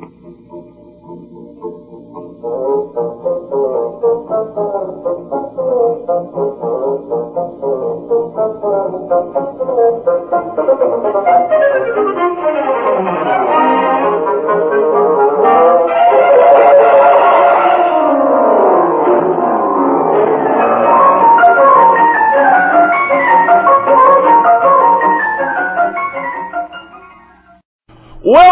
Mm-hmm.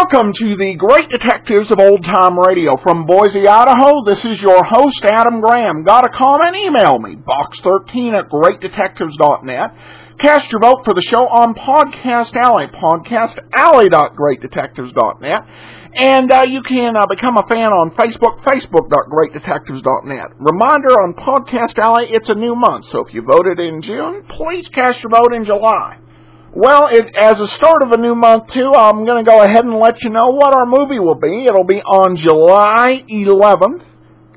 Welcome to the Great Detectives of Old Time Radio from Boise, Idaho. This is your host, Adam Graham. Got a comment? Email me, box13 at greatdetectives.net. Cast your vote for the show on Podcast Alley, podcastalley.greatdetectives.net. And uh, you can uh, become a fan on Facebook, facebook.greatdetectives.net. Reminder on Podcast Alley, it's a new month, so if you voted in June, please cast your vote in July. Well, it, as a start of a new month, too, I'm going to go ahead and let you know what our movie will be. It'll be on July 11th,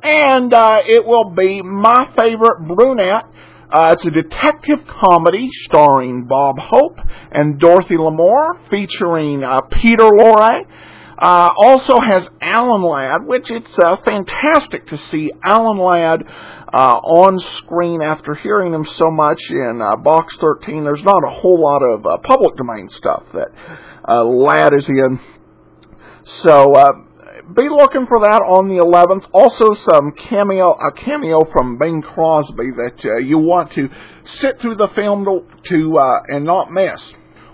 and uh, it will be My Favorite Brunette. Uh, it's a detective comedy starring Bob Hope and Dorothy Lamour, featuring uh, Peter Lorre. Uh, also has Alan Ladd, which it's uh, fantastic to see Alan Ladd uh, on screen after hearing him so much in uh, Box 13. There's not a whole lot of uh, public domain stuff that uh, Ladd is in. So uh, be looking for that on the 11th. Also, some cameo, a cameo from Bing Crosby that you want to sit through the film to, to uh, and not miss.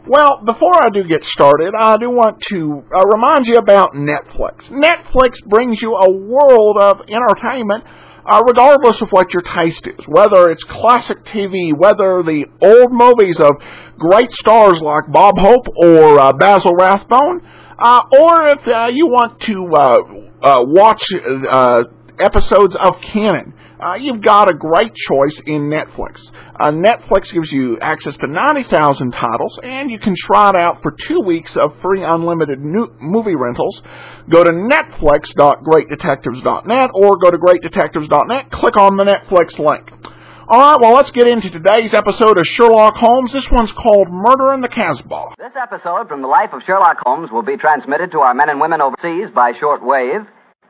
Well, before I do get started, I do want to uh, remind you about Netflix. Netflix brings you a world of entertainment, uh, regardless of what your taste is. Whether it's classic TV, whether the old movies of great stars like Bob Hope or uh, Basil Rathbone, uh, or if uh, you want to uh, watch episodes of Cannon uh, you've got a great choice in Netflix. Uh, Netflix gives you access to 90,000 titles, and you can try it out for two weeks of free unlimited movie rentals. Go to netflix.greatdetectives.net or go to greatdetectives.net, click on the Netflix link. All right, well, let's get into today's episode of Sherlock Holmes. This one's called Murder in the Casbah. This episode from the life of Sherlock Holmes will be transmitted to our men and women overseas by short wave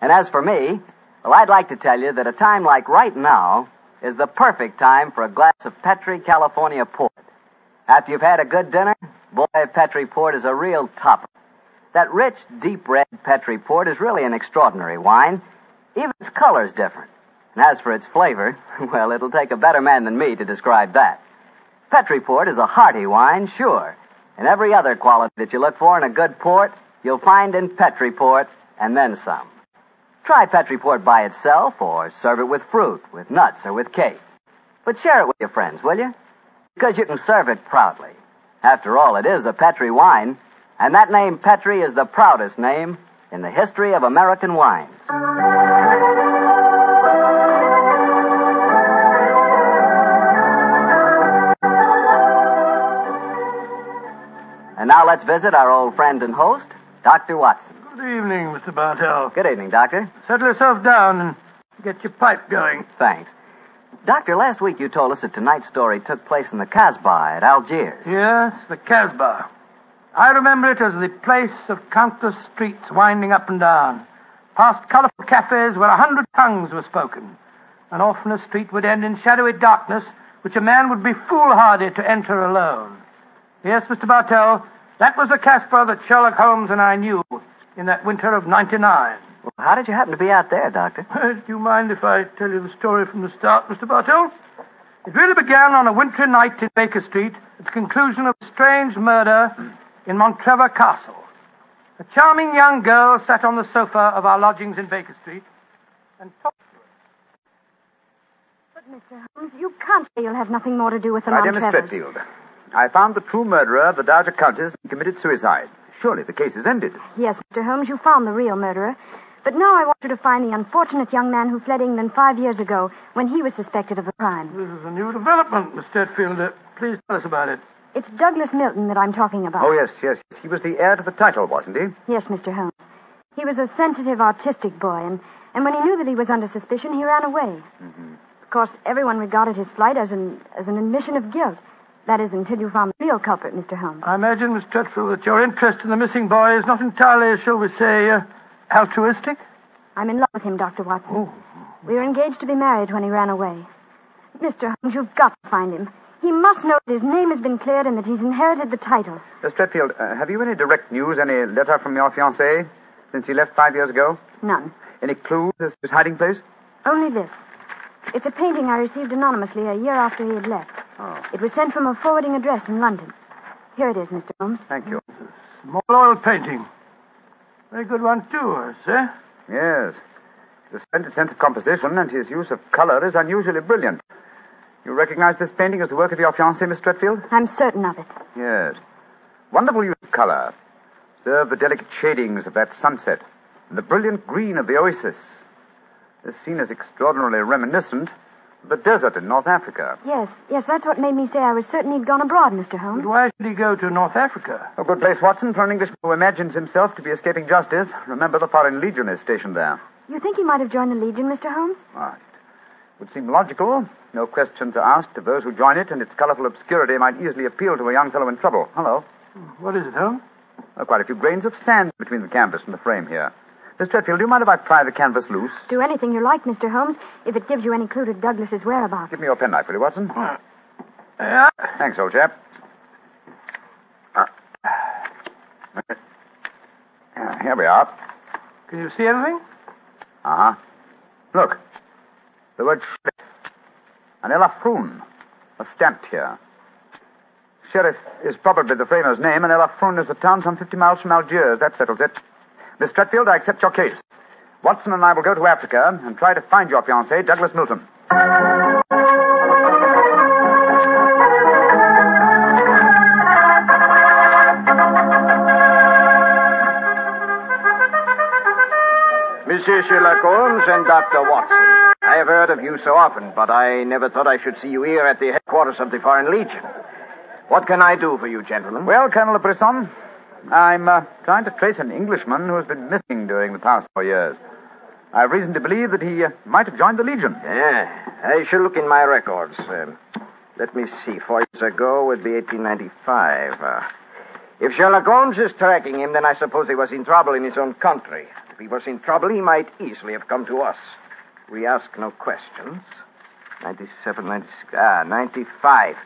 And as for me, well, I'd like to tell you that a time like right now is the perfect time for a glass of Petri California port. After you've had a good dinner, boy, Petri port is a real topper. That rich, deep red Petri port is really an extraordinary wine. Even its color's different. And as for its flavor, well, it'll take a better man than me to describe that. Petri port is a hearty wine, sure. And every other quality that you look for in a good port, you'll find in Petri port, and then some. Try Petri Port by itself, or serve it with fruit, with nuts, or with cake. But share it with your friends, will you? Because you can serve it proudly. After all, it is a Petri wine, and that name Petri is the proudest name in the history of American wines. And now let's visit our old friend and host, Dr. Watson. Good evening, Mr. Bartell. Good evening, Doctor. Settle yourself down and get your pipe going. Thanks. Doctor, last week you told us that tonight's story took place in the Casbah at Algiers. Yes, the Casbah. I remember it as the place of countless streets winding up and down, past colorful cafes where a hundred tongues were spoken, and often a street would end in shadowy darkness which a man would be foolhardy to enter alone. Yes, Mr. Bartell, that was the Casbah that Sherlock Holmes and I knew in that winter of 99. Well, how did you happen to be out there, Doctor? Do you mind if I tell you the story from the start, Mr. Bartell? It really began on a wintry night in Baker Street at the conclusion of a strange murder in Montrevor Castle. A charming young girl sat on the sofa of our lodgings in Baker Street and talked to us. But, Mr. Holmes, you can't say you'll have nothing more to do with the My dear Miss Montrevors. Tretfield, I found the true murderer of the Dowager Countess and committed suicide. Surely the case is ended. Yes, Mr. Holmes, you found the real murderer. But now I want you to find the unfortunate young man who fled England five years ago when he was suspected of a crime. This is a new development, Miss Tetfield. Uh, please tell us about it. It's Douglas Milton that I'm talking about. Oh, yes, yes. He was the heir to the title, wasn't he? Yes, Mr. Holmes. He was a sensitive, artistic boy, and, and when he knew that he was under suspicion, he ran away. Mm-hmm. Of course, everyone regarded his flight as an, as an admission of guilt. That is, until you found the real culprit, Mr. Holmes. I imagine, Miss Tetfield, that your interest in the missing boy is not entirely, shall we say, uh, altruistic? I'm in love with him, Dr. Watson. Oh. We were engaged to be married when he ran away. Mr. Holmes, you've got to find him. He must know that his name has been cleared and that he's inherited the title. Miss Stretfield, uh, have you any direct news, any letter from your fiancé since he left five years ago? None. Any clues as to his hiding place? Only this. It's a painting I received anonymously a year after he had left. Oh, It was sent from a forwarding address in London. Here it is, Mr. Holmes. thank you. Small oil painting. Very good one, too, sir. Yes. His splendid sense of composition and his use of color is unusually brilliant. You recognize this painting as the work of your fiancé, Miss Stretfield? I'm certain of it. Yes. Wonderful use of color. Observe the delicate shadings of that sunset and the brilliant green of the oasis. This scene is extraordinarily reminiscent of the desert in North Africa. Yes, yes, that's what made me say I was certain he'd gone abroad, Mr. Holmes. But why should he go to North Africa? A good place, Watson, for an Englishman who imagines himself to be escaping justice. Remember, the Foreign Legion is stationed there. You think he might have joined the Legion, Mr. Holmes? Right. Would seem logical. No questions are asked of those who join it, and its colorful obscurity might easily appeal to a young fellow in trouble. Hello. What is it, Holmes? Oh, quite a few grains of sand between the canvas and the frame here. Miss Stretfield, do you mind if I pry the canvas loose? Do anything you like, Mr. Holmes, if it gives you any clue to Douglas's whereabouts. Give me your penknife, will you, Watson? Yeah. Thanks, old chap. Ah. Ah, Here we are. Can you see anything? Uh huh. Look. The word sheriff. An El Affroun. A stamped here. Sheriff is probably the framer's name, and El Affroun is a town some 50 miles from Algiers. That settles it. Miss Stretfield, I accept your case. Watson and I will go to Africa and try to find your fiancé, Douglas Milton. Monsieur Sherlock Holmes and Dr. Watson. I have heard of you so often, but I never thought I should see you here at the headquarters of the Foreign Legion. What can I do for you, gentlemen? Well, Colonel Brisson, I'm uh, trying to trace an Englishman who has been missing during the past four years. I have reason to believe that he uh, might have joined the Legion. Yeah, I shall look in my records. Um, let me see. Four years ago would be 1895. Uh, if Sherlock Holmes is tracking him, then I suppose he was in trouble in his own country. If he was in trouble, he might easily have come to us. We ask no questions. 97, 96, ah, 95.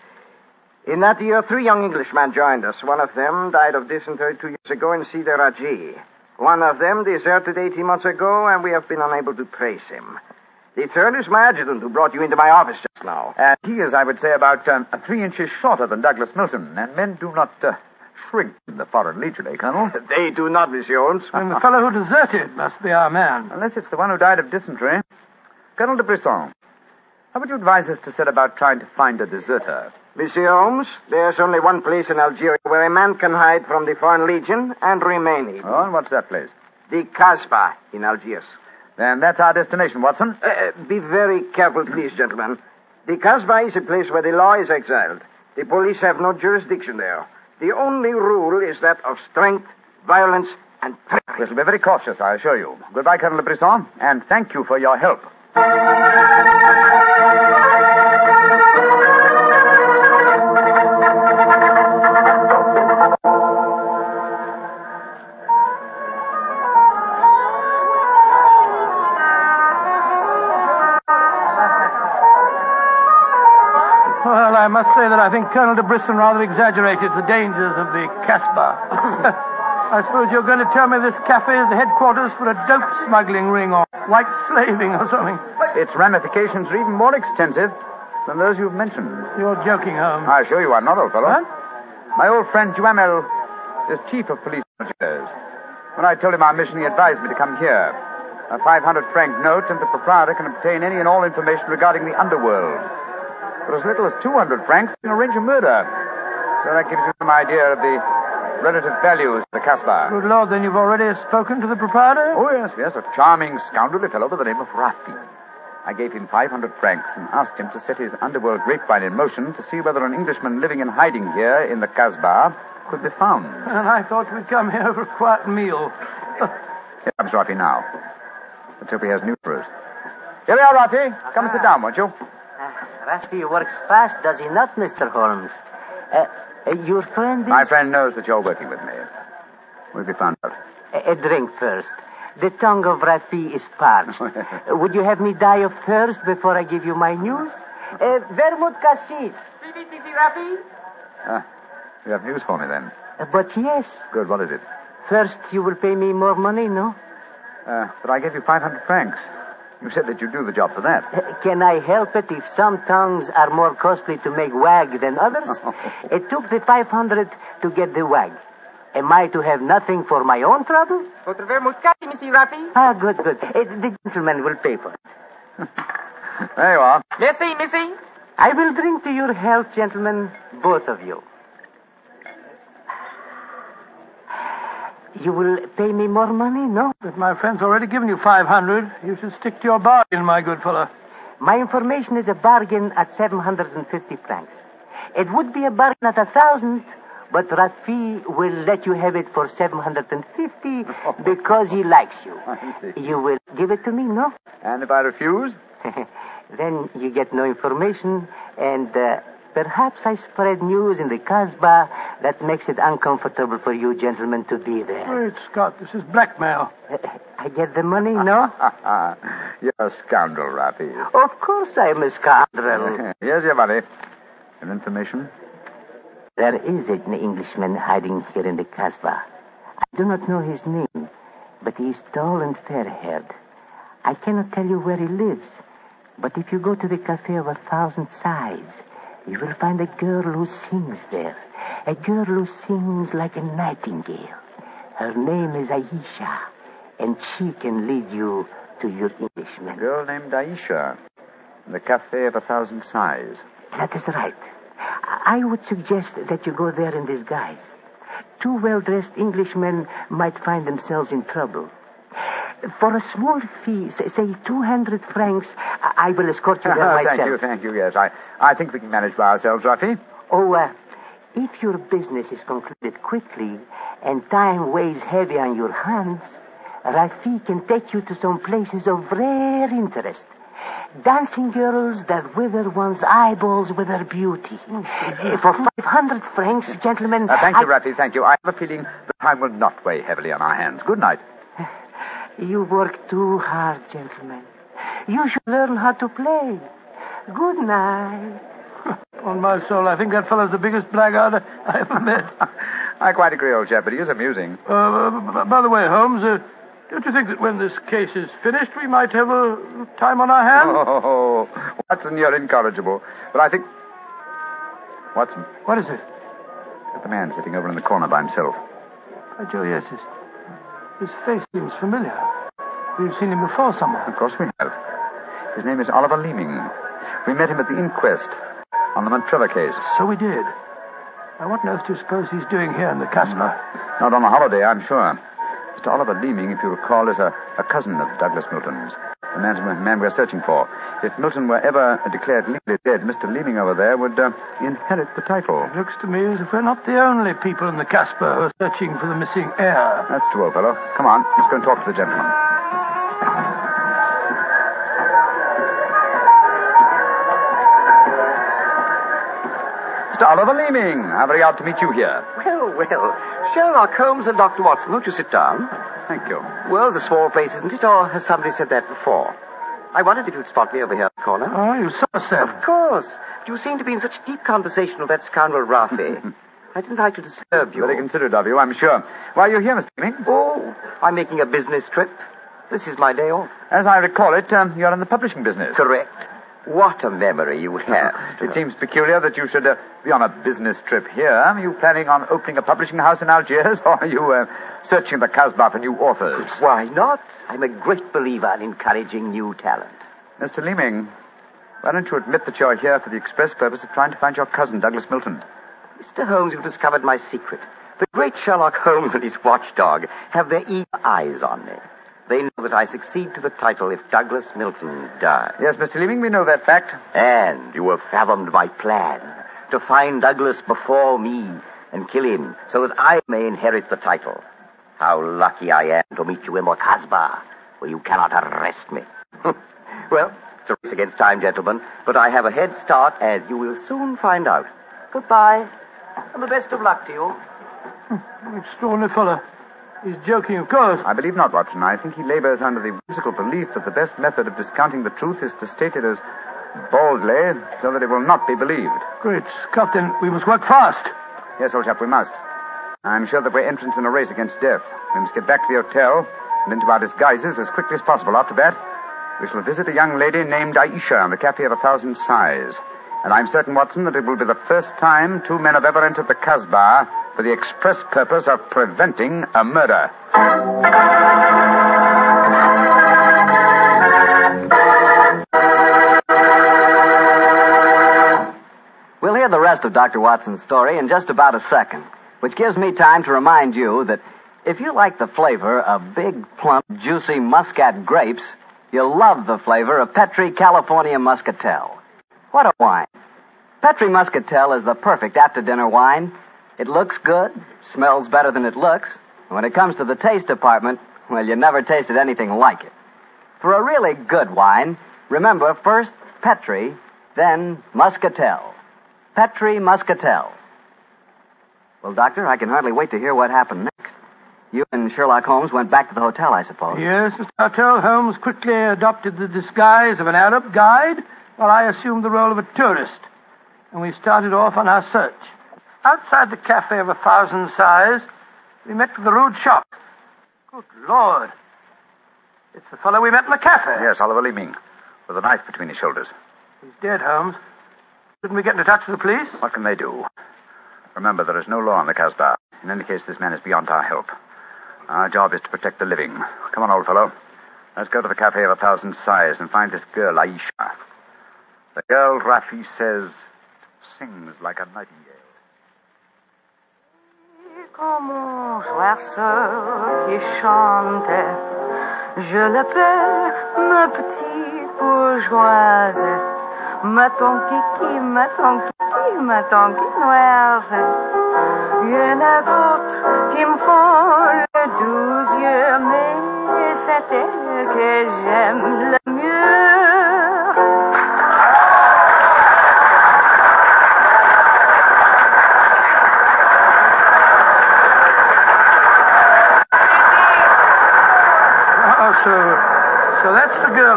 In that year, three young Englishmen joined us. One of them died of dysentery two years ago in Cedar Raji. One of them deserted 18 months ago, and we have been unable to trace him. The third is my adjutant who brought you into my office just now. And he is, I would say, about um, three inches shorter than Douglas Milton, and men do not uh, shrink in the Foreign Legion, eh, Colonel? They do not, Monsieur Holmes. And the fellow who deserted must be our man. Unless it's the one who died of dysentery. Colonel de Brisson, how would you advise us to set about trying to find a deserter? Monsieur Holmes, there's only one place in Algeria where a man can hide from the Foreign Legion and remain hidden. Oh, and what's that place? The Casbah in Algiers. Then that's our destination, Watson. Uh, be very careful, please, gentlemen. The Casbah is a place where the law is exiled. The police have no jurisdiction there. The only rule is that of strength, violence, and trickery. We shall be very cautious, I assure you. Goodbye, Colonel Brisson, and thank you for your help. Think Colonel de Brisson rather exaggerated the dangers of the Casbah. I suppose you're going to tell me this cafe is the headquarters for a dope smuggling ring or white slaving or something. Its ramifications are even more extensive than those you've mentioned. You're joking, Holmes. I assure you I'm not, old fellow. What? My old friend Duhamel is chief of police in Algiers. When I told him our mission, he advised me to come here. A 500 franc note, and the proprietor can obtain any and all information regarding the underworld. For as little as 200 francs, you can arrange a murder. So that gives you some idea of the relative values of the Casbah. Good Lord, then you've already spoken to the proprietor? Oh, yes, yes, a charming scoundrelly fellow by the name of Rafi. I gave him 500 francs and asked him to set his underworld grapevine in motion to see whether an Englishman living in hiding here in the Casbah could be found. And I thought we'd come here for a quiet meal. Here comes Rafi now. Let's hope he has news for us. Here we are, Rafi. Come and sit down, won't you? Uh, works fast, does he not, Mr. Holmes? Uh, uh, your friend is... My friend knows that you're working with me. We'll be found out. A, a drink first. The tongue of Rafi is parched. Uh, Would you have me die of thirst before I give you my news? Uh, vermouth cassis. Ah, you have news for me then. Uh, but yes, Good, what is it? first you will pay me more money, no? Uh, but I gave you 500 francs. You said that you'd do the job for that. Uh, Can I help it if some tongues are more costly to make wag than others? it took the 500 to get the wag. Am I to have nothing for my own trouble? Votre vermouth cassis, Monsieur Ah, good, good. Uh, the gentleman will pay for it. There you are. Merci, Missy. I will drink to your health, gentlemen, both of you. You will pay me more money, no? But my friend's already given you 500. You should stick to your bargain, my good fellow. My information is a bargain at 750 francs. It would be a bargain at a thousand, but Rafi will let you have it for 750 because he likes you. You will give it to me, no? And if I refuse? then you get no information, and uh, perhaps I spread news in the Casbah that makes it uncomfortable for you gentlemen to be there. Oh, Great Scott, this is blackmail. Eh, I get the money, no? You're a scoundrel, Rafi. Of course I'm a scoundrel. Here's your money. And information? There is an Englishman hiding here in the Casbah. I do not know his name, but he is tall and fair-haired. I cannot tell you where he lives, but if you go to the Cafe of a Thousand Sighs, you will find a girl who sings there. A girl who sings like a nightingale. Her name is Aisha, and she can lead you to your Englishman. A girl named Aisha. in The Cafe of a Thousand Sighs. That is right. I would suggest that you go there in disguise. Two well dressed Englishmen might find themselves in trouble. For a small fee, say, say 200 francs, I will escort you there myself. thank you, thank you, yes. I, I think we can manage by ourselves, Rafi. Oh, uh, if your business is concluded quickly and time weighs heavy on your hands, Rafi can take you to some places of rare interest. Dancing girls that wither one's eyeballs with their beauty. Uh, For 500 francs, gentlemen. Uh, thank you, I- Rafi, thank you. I have a feeling the time will not weigh heavily on our hands. Good night. You work too hard, gentlemen. You should learn how to play. Good night. On my soul, I think that fellow's the biggest blackguard I ever met. I quite agree, old chap, but he is amusing. Uh, b- b- by the way, Holmes, uh, don't you think that when this case is finished, we might have a time on our hands? Oh, Watson, you're incorrigible. But I think. Watson, What is it? at the man sitting over in the corner by himself. By Joe, yes, his, his face seems familiar. We've seen him before somewhere. Of course we have. His name is Oliver Leeming. We met him at the inquest on the Montrevor case. So we did. Now, what on earth do you suppose he's doing here in the Casbah? Mm, not on a holiday, I'm sure. Mr. Oliver Leeming, if you recall, is a, a cousin of Douglas Milton's, the man, man we're searching for. If Milton were ever declared legally dead, Mr. Leeming over there would uh, inherit the title. It looks to me as if we're not the only people in the Casbah who are searching for the missing heir. That's true, old fellow. Come on, let's go and talk to the gentleman. Mr. Oliver Leeming, how very odd to meet you here. Well, well. Sherlock Holmes and Dr. Watson, won't you sit down? Thank you. Well, it's a small place, isn't it? Or has somebody said that before? I wondered if you'd spot me over here corner. Oh, you saw Sam. Of course. But you seem to be in such deep conversation with that scoundrel Rafi. I didn't like to disturb you. Very considerate of you, I'm sure. Why are you here, Mr. Leeming? Oh, I'm making a business trip. This is my day off. As I recall it, um, you're in the publishing business. Correct. What a memory you have. It seems peculiar that you should uh, be on a business trip here. Are you planning on opening a publishing house in Algiers, or are you uh, searching the Casbah for new authors? Why not? I'm a great believer in encouraging new talent. Mr. Leeming, why don't you admit that you're here for the express purpose of trying to find your cousin, Douglas Milton? Mr. Holmes, you've discovered my secret. The great Sherlock Holmes and his watchdog have their eager eyes on me. They know that I succeed to the title if Douglas Milton dies. Yes, Mr. Leeming, we know that fact. And you have fathomed my plan to find Douglas before me and kill him so that I may inherit the title. How lucky I am to meet you in Casbah, where you cannot arrest me. well, it's a race against time, gentlemen, but I have a head start, as you will soon find out. Goodbye, and the best of luck to you. Hmm, extraordinary fellow. He's joking, of course. I believe not, Watson. I think he labors under the whimsical belief that the best method of discounting the truth is to state it as boldly so that it will not be believed. Great Scott, then we must work fast. Yes, old chap, we must. I'm sure that we're entrants in a race against death. We must get back to the hotel and into our disguises as quickly as possible. After that, we shall visit a young lady named Aisha in the Cafe of a Thousand Sighs. And I'm certain, Watson, that it will be the first time two men have ever entered the Casbah for the express purpose of preventing a murder. We'll hear the rest of Dr. Watson's story in just about a second, which gives me time to remind you that if you like the flavor of big, plump, juicy muscat grapes, you'll love the flavor of Petri California Muscatel. What a wine! Petri Muscatel is the perfect after dinner wine. It looks good, smells better than it looks, and when it comes to the taste department, well, you never tasted anything like it. For a really good wine, remember first Petri, then Muscatel. Petri Muscatel. Well, Doctor, I can hardly wait to hear what happened next. You and Sherlock Holmes went back to the hotel, I suppose. Yes, Mr. Bartell, Holmes quickly adopted the disguise of an Arab guide, while I assumed the role of a tourist. And we started off on our search. Outside the Cafe of a Thousand Sighs, we met with a rude shock. Good Lord. It's the fellow we met in the cafe. Yes, Oliver Leeming, with a knife between his shoulders. He's dead, Holmes. Shouldn't we get in touch with the police? What can they do? Remember, there is no law in the Casbah. In any case, this man is beyond our help. Our job is to protect the living. Come on, old fellow. Let's go to the Cafe of a Thousand Sighs and find this girl, Aisha. The girl, Rafi says, sings like a nightingale. Comme oiseau qui chante, je l'appelle ma petite bourgeoise, ma ton kiki, ma ton kiki, ma Tonkinoise. Il y en a d'autres qui me font le doux yeux, mais c'est elle que j'aime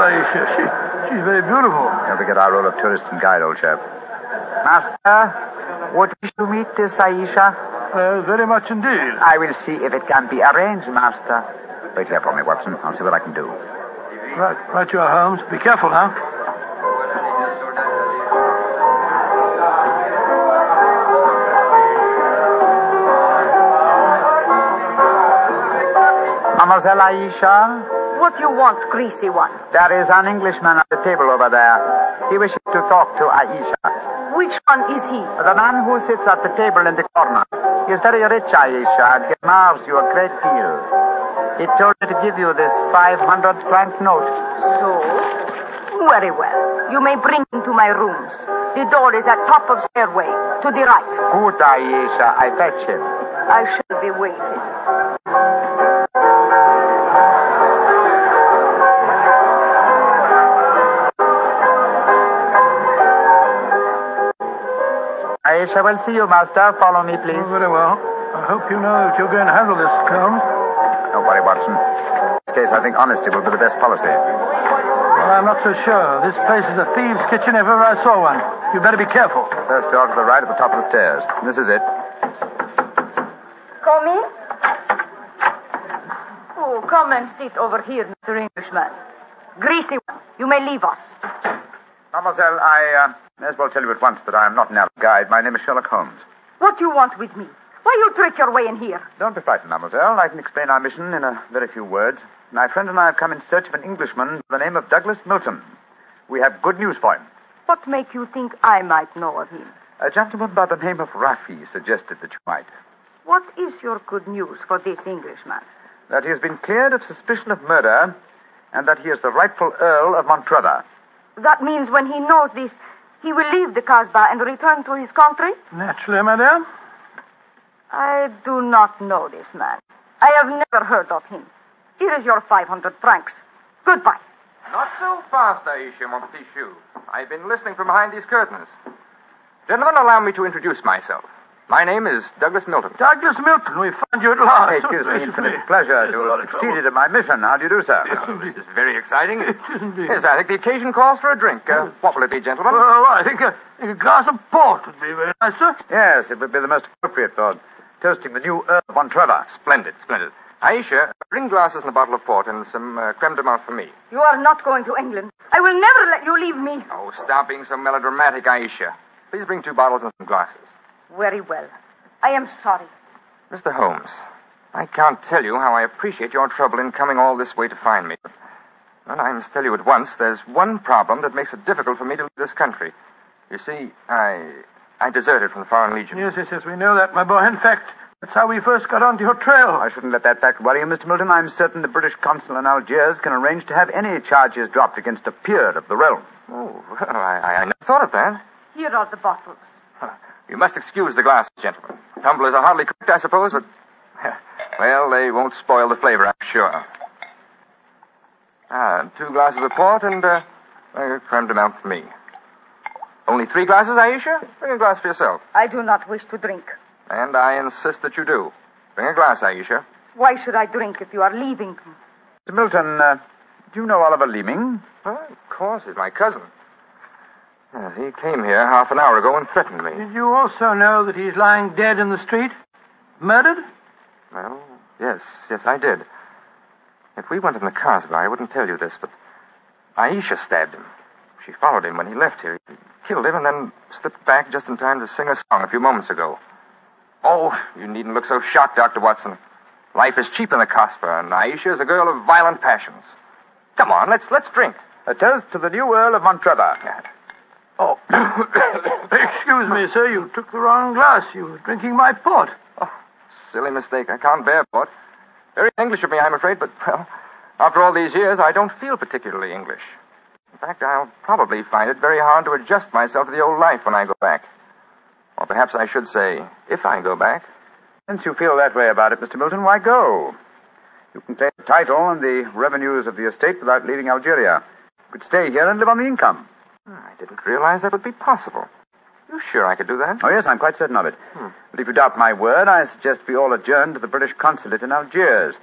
that's the girl, Aisha. She, she's very beautiful. Don't forget our role of tourist and guide, old chap. Master, would you to meet this Aisha? Uh, very much indeed. I will see if it can be arranged, Master. Wait here for me, Watson. I'll see what I can do. Right, right you are, Holmes. Be careful now. Mademoiselle Aisha, What you want, greasy one? there is an Englishman at the table over there. He wishes to talk to Aisha. Which one is he? The man who sits at the table in the corner. He is very rich, Aisha, and he admires you a great deal. He told me to give you this 500 franc note. So? Very well. You may bring him to my rooms. The door is at top of stairway, to the right. Good, Aisha. I fetch him. I shall be waiting. Aisha will see you, Master. Follow me, please. Oh, very well. I hope you know that you're going to handle this, Holmes. Don't worry, Watson. In this case, I think honesty will be the best policy. Well, I'm not so sure. This place is a thieves' kitchen if ever I saw one. You better be careful. First door to the right at the top of the stairs. This is it. Come in. Oh, come and sit over here, Mr. Englishman. Greasy one, you may leave us. Mademoiselle, I uh, may as well tell you at once that I am not an Arab guide. My name is Sherlock Holmes. What do you want with me? Why you trick your way in here? Don't be frightened, mademoiselle. I can explain our mission in a very few words. My friend and I have come in search of an Englishman by the name of Douglas Milton. We have good news for him. What make you think I might know of him? A gentleman by the name of Rafi suggested that you might. What is your good news for this Englishman? That he has been cleared of suspicion of murder and that he is the rightful Earl of Montrevor. That means when he knows this, he will leave the Casbah and return to his country? Naturally, madame. I do not know this man. I have never heard of him. Here is your 500 francs. Goodbye. Not so fast, Aisha, mon petit chou. I've been listening from behind these curtains. Gentlemen, allow me to introduce myself. My name is Douglas Milton. Douglas Milton, we find you at last. It gives me infinite pleasure to have succeeded in my mission. How do you do, sir? Oh, this is very exciting. yes, I think the occasion calls for a drink. Uh, what will it be, gentlemen? Well, I think a, I think a glass of port would be very nice, sir. Yes, it would be the most appropriate for toasting the new Earl of Montrevor. Splendid, splendid. Aisha, bring glasses and a bottle of port and some uh, creme de menthe for me. You are not going to England. I will never let you leave me. Oh, stop being so melodramatic, Aisha. Please bring two bottles and some glasses. Very well. I am sorry. Mr. Holmes, I can't tell you how I appreciate your trouble in coming all this way to find me. Well, I must tell you at once, there's one problem that makes it difficult for me to leave this country. You see, I I deserted from the Foreign Legion. Yes, yes, yes, we know that, my boy. In fact, that's how we first got onto your trail. I shouldn't let that fact worry you, Mr. Milton. I'm certain the British consul in Algiers can arrange to have any charges dropped against a peer of the realm. Oh, well, I, I, I never thought of that. Here are the bottles. You must excuse the glass, gentlemen. Tumblers are hardly cooked, I suppose, but. Well, they won't spoil the flavor, I'm sure. Ah, two glasses of port and uh, a creme de menthe for me. Only three glasses, Aisha? Bring a glass for yourself. I do not wish to drink. And I insist that you do. Bring a glass, Aisha. Why should I drink if you are leaving? Mr. Milton, uh, do you know Oliver Leeming? Oh, of course, he's my cousin. Yes, he came here half an hour ago and threatened me. Did you also know that he's lying dead in the street? Murdered? Well, yes, yes, I did. If we went in the Casbah, I wouldn't tell you this, but Aisha stabbed him. She followed him when he left here. He killed him and then slipped back just in time to sing a song a few moments ago. Oh, you needn't look so shocked, Dr. Watson. Life is cheap in the Casbah, and Aisha is a girl of violent passions. Come on, let's let's drink. A toast to the new Earl of Montrevor. Oh, excuse me, sir. You took the wrong glass. You were drinking my port. Oh, silly mistake. I can't bear port. Very English of me, I'm afraid, but, well, after all these years, I don't feel particularly English. In fact, I'll probably find it very hard to adjust myself to the old life when I go back. Or perhaps I should say, if I go back. Since you feel that way about it, Mr. Milton, why go? You can claim the title and the revenues of the estate without leaving Algeria. You could stay here and live on the income. I didn't realize that would be possible. You sure I could do that? Oh, yes, I'm quite certain of it. Hmm. But if you doubt my word, I suggest we all adjourn to the British consulate in Algiers.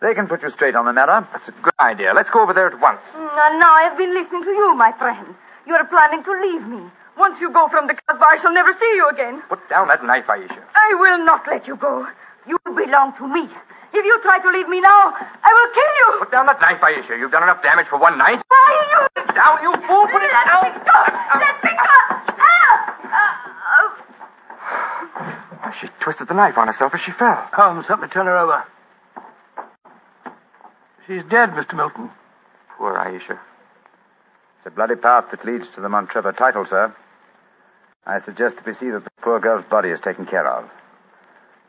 They can put you straight on the matter. That's a good idea. Let's go over there at once. Now, now I have been listening to you, my friend. You are planning to leave me. Once you go from the Casbah, I shall never see you again. Put down that knife, Aisha. I will not let you go. You belong to me. If you try to leave me now, I will kill you. Put down that knife, Aisha. You've done enough damage for one night. Why you? Put it down, you fool. Put it Let down. me go. Let me go. Ah! Ah! She twisted the knife on herself as she fell. Holmes, help me turn her over. She's dead, Mr. Milton. Poor Aisha. It's a bloody path that leads to the Montrevor title, sir. I suggest that we see that the poor girl's body is taken care of.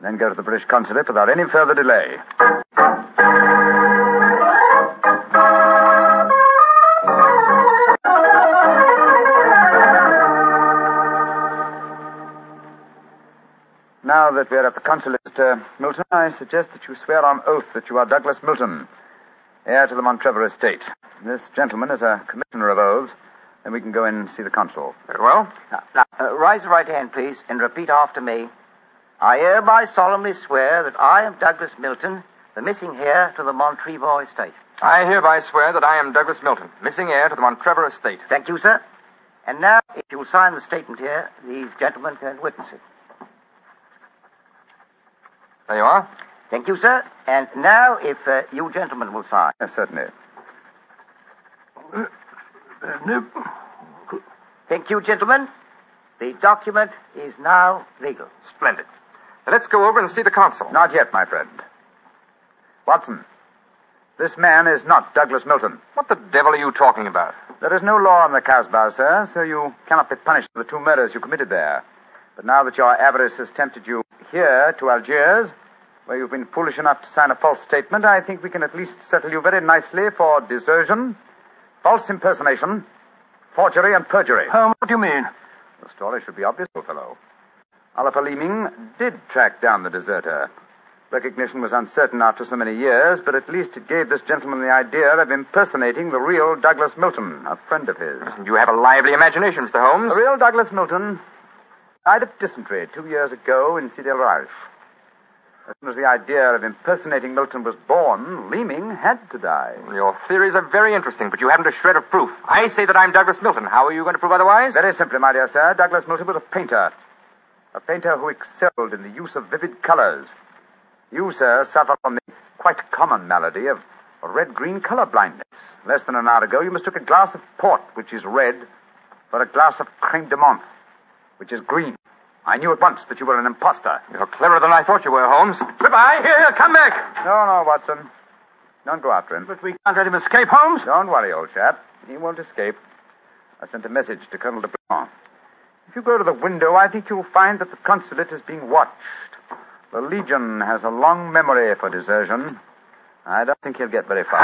Then go to the British consulate without any further delay. Now that we're at the consulate, Mr. Milton, I suggest that you swear on oath that you are Douglas Milton, heir to the Montrevor estate. This gentleman is a commissioner of oaths, and we can go in and see the consul. Very well. Now, now, uh, raise your right hand, please, and repeat after me. I hereby solemnly swear that I am Douglas Milton, the missing heir to the Montrevor estate. I hereby swear that I am Douglas Milton, missing heir to the Montrevor estate. Thank you, sir. And now, if you'll sign the statement here, these gentlemen can witness it. There you are. Thank you, sir. And now, if uh, you gentlemen will sign. Yes, certainly. Thank you, gentlemen. The document is now legal. Splendid. Let's go over and see the consul. Not yet, my friend. Watson, this man is not Douglas Milton. What the devil are you talking about? There is no law in the Casbah, sir, so you cannot be punished for the two murders you committed there. But now that your avarice has tempted you here to Algiers, where you've been foolish enough to sign a false statement, I think we can at least settle you very nicely for desertion, false impersonation, forgery, and perjury. Um, what do you mean? The story should be obvious, old fellow. Oliver Leeming did track down the deserter. Recognition was uncertain after so many years, but at least it gave this gentleman the idea of impersonating the real Douglas Milton, a friend of his. You have a lively imagination, Mr. Holmes. The real Douglas Milton died of dysentery two years ago in Sidi El As soon as the idea of impersonating Milton was born, Leeming had to die. Your theories are very interesting, but you haven't a shred of proof. I say that I'm Douglas Milton. How are you going to prove otherwise? Very simply, my dear sir, Douglas Milton was a painter. A painter who excelled in the use of vivid colors. You, sir, suffer from the quite common malady of red green color blindness. Less than an hour ago, you mistook a glass of port, which is red, for a glass of creme de menthe, which is green. I knew at once that you were an impostor. You're cleverer than I thought you were, Holmes. Goodbye. Here, here, come back. No, no, Watson. Don't go after him. But we can't let him escape, Holmes. Don't worry, old chap. He won't escape. I sent a message to Colonel Dupont. If you go to the window, I think you'll find that the consulate is being watched. The Legion has a long memory for desertion. I don't think he'll get very far.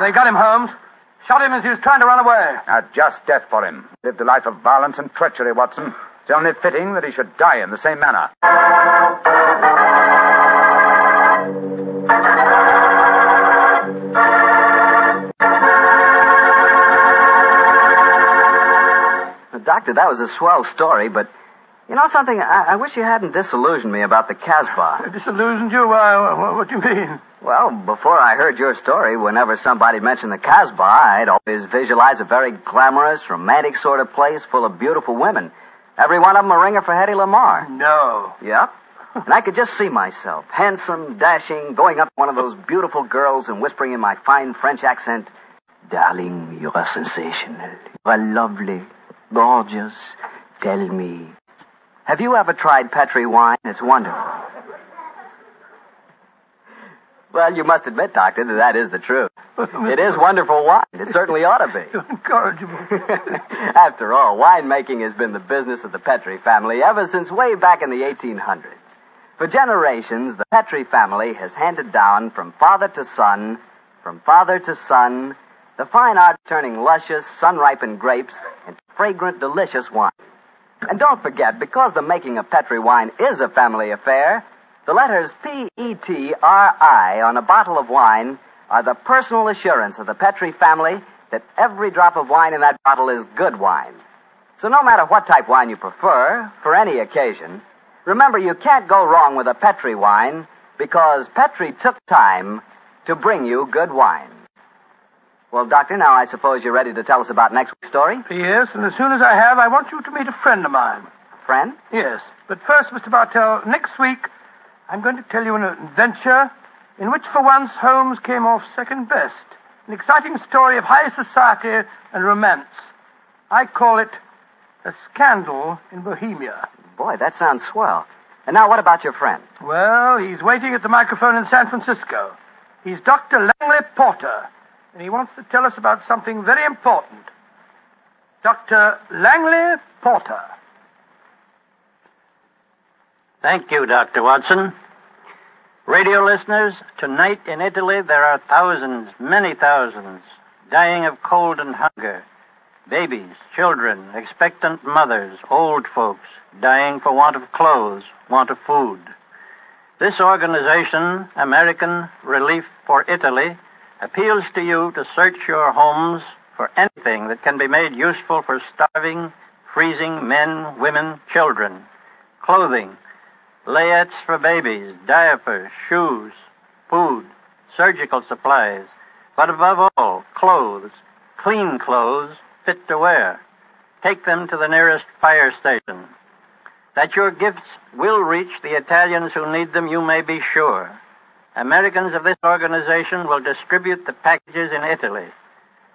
They got him, Holmes. Shot him as he was trying to run away. A just death for him. Lived a life of violence and treachery, Watson. It's only fitting that he should die in the same manner. Doctor, that was a swell story, but you know something? I, I wish you hadn't disillusioned me about the Casbah. Disillusioned you? Uh, what do you mean? Well, before I heard your story, whenever somebody mentioned the Casbah, I'd always visualize a very glamorous, romantic sort of place full of beautiful women. Every one of them a ringer for Hedy Lamarr. No. Yep. and I could just see myself, handsome, dashing, going up to one of those beautiful girls and whispering in my fine French accent, Darling, you are sensational. You are lovely, gorgeous. Tell me. Have you ever tried Petri wine? It's wonderful. Well, you must admit, Doctor, that that is the truth. It is wonderful wine. It certainly ought to be. Incorrigible. After all, winemaking has been the business of the Petri family ever since way back in the 1800s. For generations, the Petri family has handed down from father to son, from father to son, the fine art of turning luscious, sun-ripened grapes into fragrant, delicious wine. And don't forget, because the making of Petri wine is a family affair, the letters P-E-T-R-I on a bottle of wine are the personal assurance of the Petri family that every drop of wine in that bottle is good wine. So no matter what type wine you prefer, for any occasion, remember you can't go wrong with a Petri wine because Petri took time to bring you good wine. Well, Doctor, now I suppose you're ready to tell us about next week's story? Yes, and as soon as I have, I want you to meet a friend of mine. A friend? Yes. But first, Mr. Bartell, next week I'm going to tell you an adventure in which, for once, Holmes came off second best. An exciting story of high society and romance. I call it A Scandal in Bohemia. Boy, that sounds swell. And now, what about your friend? Well, he's waiting at the microphone in San Francisco. He's Dr. Langley Porter, and he wants to tell us about something very important. Dr. Langley Porter. Thank you, Dr. Watson. Radio listeners, tonight in Italy there are thousands, many thousands, dying of cold and hunger. Babies, children, expectant mothers, old folks, dying for want of clothes, want of food. This organization, American Relief for Italy, appeals to you to search your homes for anything that can be made useful for starving, freezing men, women, children. Clothing, layettes for babies, diapers, shoes, food, surgical supplies, but above all, clothes, clean clothes, fit to wear. Take them to the nearest fire station. That your gifts will reach the Italians who need them, you may be sure. Americans of this organization will distribute the packages in Italy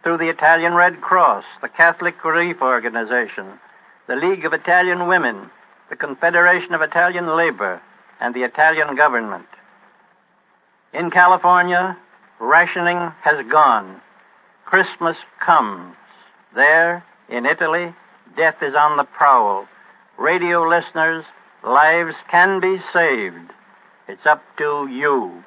through the Italian Red Cross, the Catholic Relief Organization, the League of Italian Women, the Confederation of Italian Labor, and the Italian government. In California, rationing has gone. Christmas comes. There, in Italy, death is on the prowl. Radio listeners, lives can be saved. It's up to you.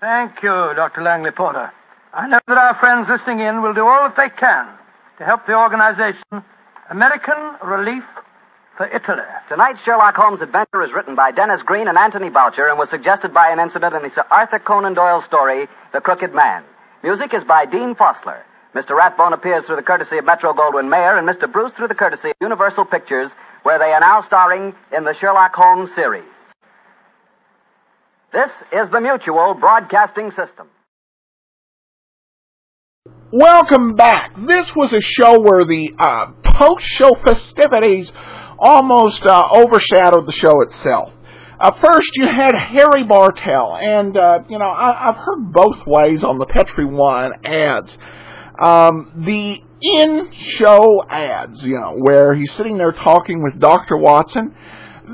Thank you, Dr. Langley Porter. I know that our friends listening in will do all that they can to help the organization American Relief for Italy. Tonight's Sherlock Holmes adventure is written by Dennis Green and Anthony Boucher and was suggested by an incident in the Sir Arthur Conan Doyle story, The Crooked Man. Music is by Dean Fossler. Mr. Rathbone appears through the courtesy of Metro Goldwyn Mayer and Mr. Bruce through the courtesy of Universal Pictures, where they are now starring in the Sherlock Holmes series. This is the Mutual Broadcasting System. Welcome back. This was a show where the uh, post-show festivities almost uh, overshadowed the show itself. Uh, first, you had Harry Bartell, and uh, you know I, I've heard both ways on the Petri Wine ads. Um, the in-show ads, you know, where he's sitting there talking with Dr. Watson,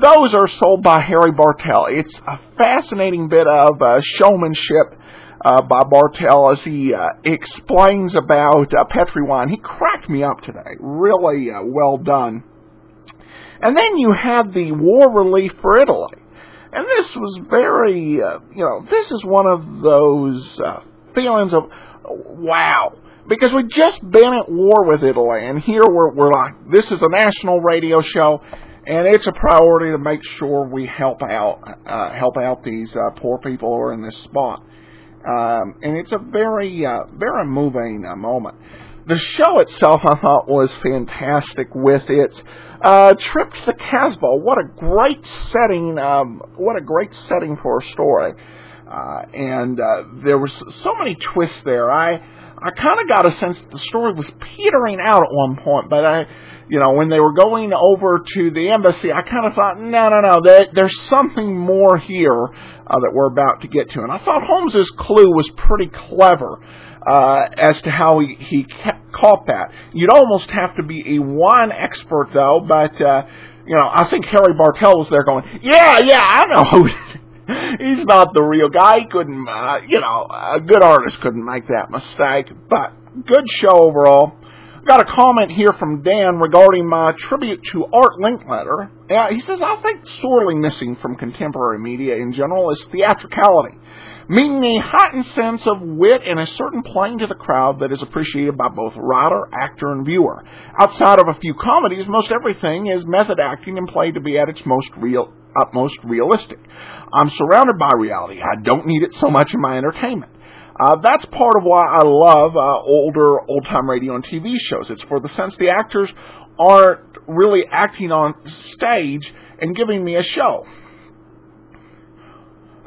those are sold by Harry Bartell. It's a fascinating bit of uh, showmanship uh, by Bartell as he uh, explains about uh, Petri wine. He cracked me up today. Really uh, well done. And then you had the war relief for Italy. And this was very, uh, you know, this is one of those uh, feelings of, wow. Because we'd just been at war with Italy, and here we're, we're like, this is a national radio show, and it's a priority to make sure we help out, uh, help out these uh, poor people who are in this spot. Um, and it's a very, uh, very moving uh, moment. The show itself, I thought, was fantastic with its uh, trip to the Casbah. What a great setting! Um, what a great setting for a story. Uh, and uh, there was so many twists there. I I kind of got a sense that the story was petering out at one point, but I, you know, when they were going over to the embassy, I kind of thought, no, no, no, there, there's something more here uh, that we're about to get to. And I thought Holmes's clue was pretty clever uh, as to how he, he caught that. You'd almost have to be a wine expert, though, but, uh, you know, I think Harry Bartell was there going, yeah, yeah, I know who He's not the real guy. He couldn't, uh, you know, a good artist couldn't make that mistake. But good show overall. Got a comment here from Dan regarding my tribute to Art Linkletter. Yeah, he says, I think sorely missing from contemporary media in general is theatricality, meaning a heightened sense of wit and a certain playing to the crowd that is appreciated by both writer, actor, and viewer. Outside of a few comedies, most everything is method acting and played to be at its most real, utmost realistic. I'm surrounded by reality. I don't need it so much in my entertainment. Uh, that's part of why I love uh, older old time radio and TV shows. It's for the sense the actors aren't really acting on stage and giving me a show.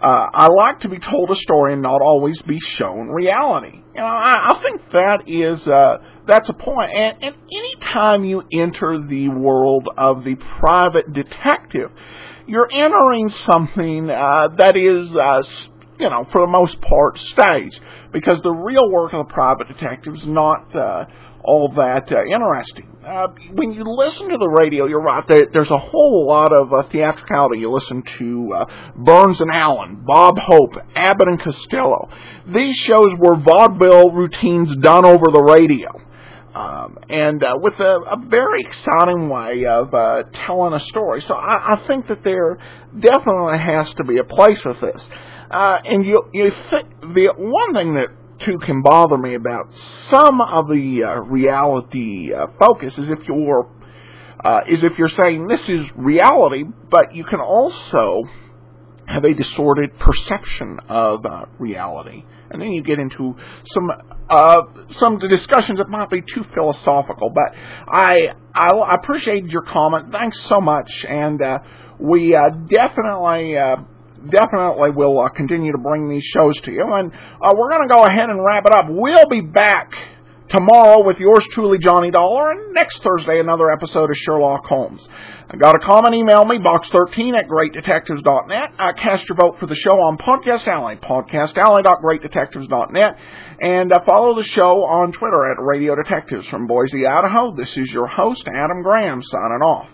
Uh, I like to be told a story and not always be shown reality. You know, I, I think that is uh, that's a point. And, and any time you enter the world of the private detective, you're entering something uh, that is uh, you know, for the most part, stage because the real work of the private detective is not uh, all that uh, interesting. Uh, when you listen to the radio, you're right. There, there's a whole lot of uh, theatricality. You listen to uh, Burns and Allen, Bob Hope, Abbott and Costello. These shows were vaudeville routines done over the radio. Um, and uh, with a, a very exciting way of uh, telling a story. So I, I think that there definitely has to be a place with this. Uh, and you you th- the one thing that too can bother me about some of the uh, reality uh, focus is if you're uh, is if you're saying this is reality, but you can also have a distorted perception of uh, reality, and then you get into some uh, some discussions that might be too philosophical. But I I, appreciate your comment. Thanks so much, and uh, we uh, definitely. Uh, definitely will uh, continue to bring these shows to you. And we're going to go ahead and wrap it up. We'll be back tomorrow with yours truly, Johnny Dollar, and next Thursday, another episode of Sherlock Holmes. I got a comment, email me, box13 at greatdetectives.net. Uh, cast your vote for the show on Podcast Alley, podcastalley.greatdetectives.net, and uh, follow the show on Twitter at Radio Detectives from Boise, Idaho. This is your host, Adam Graham, signing off.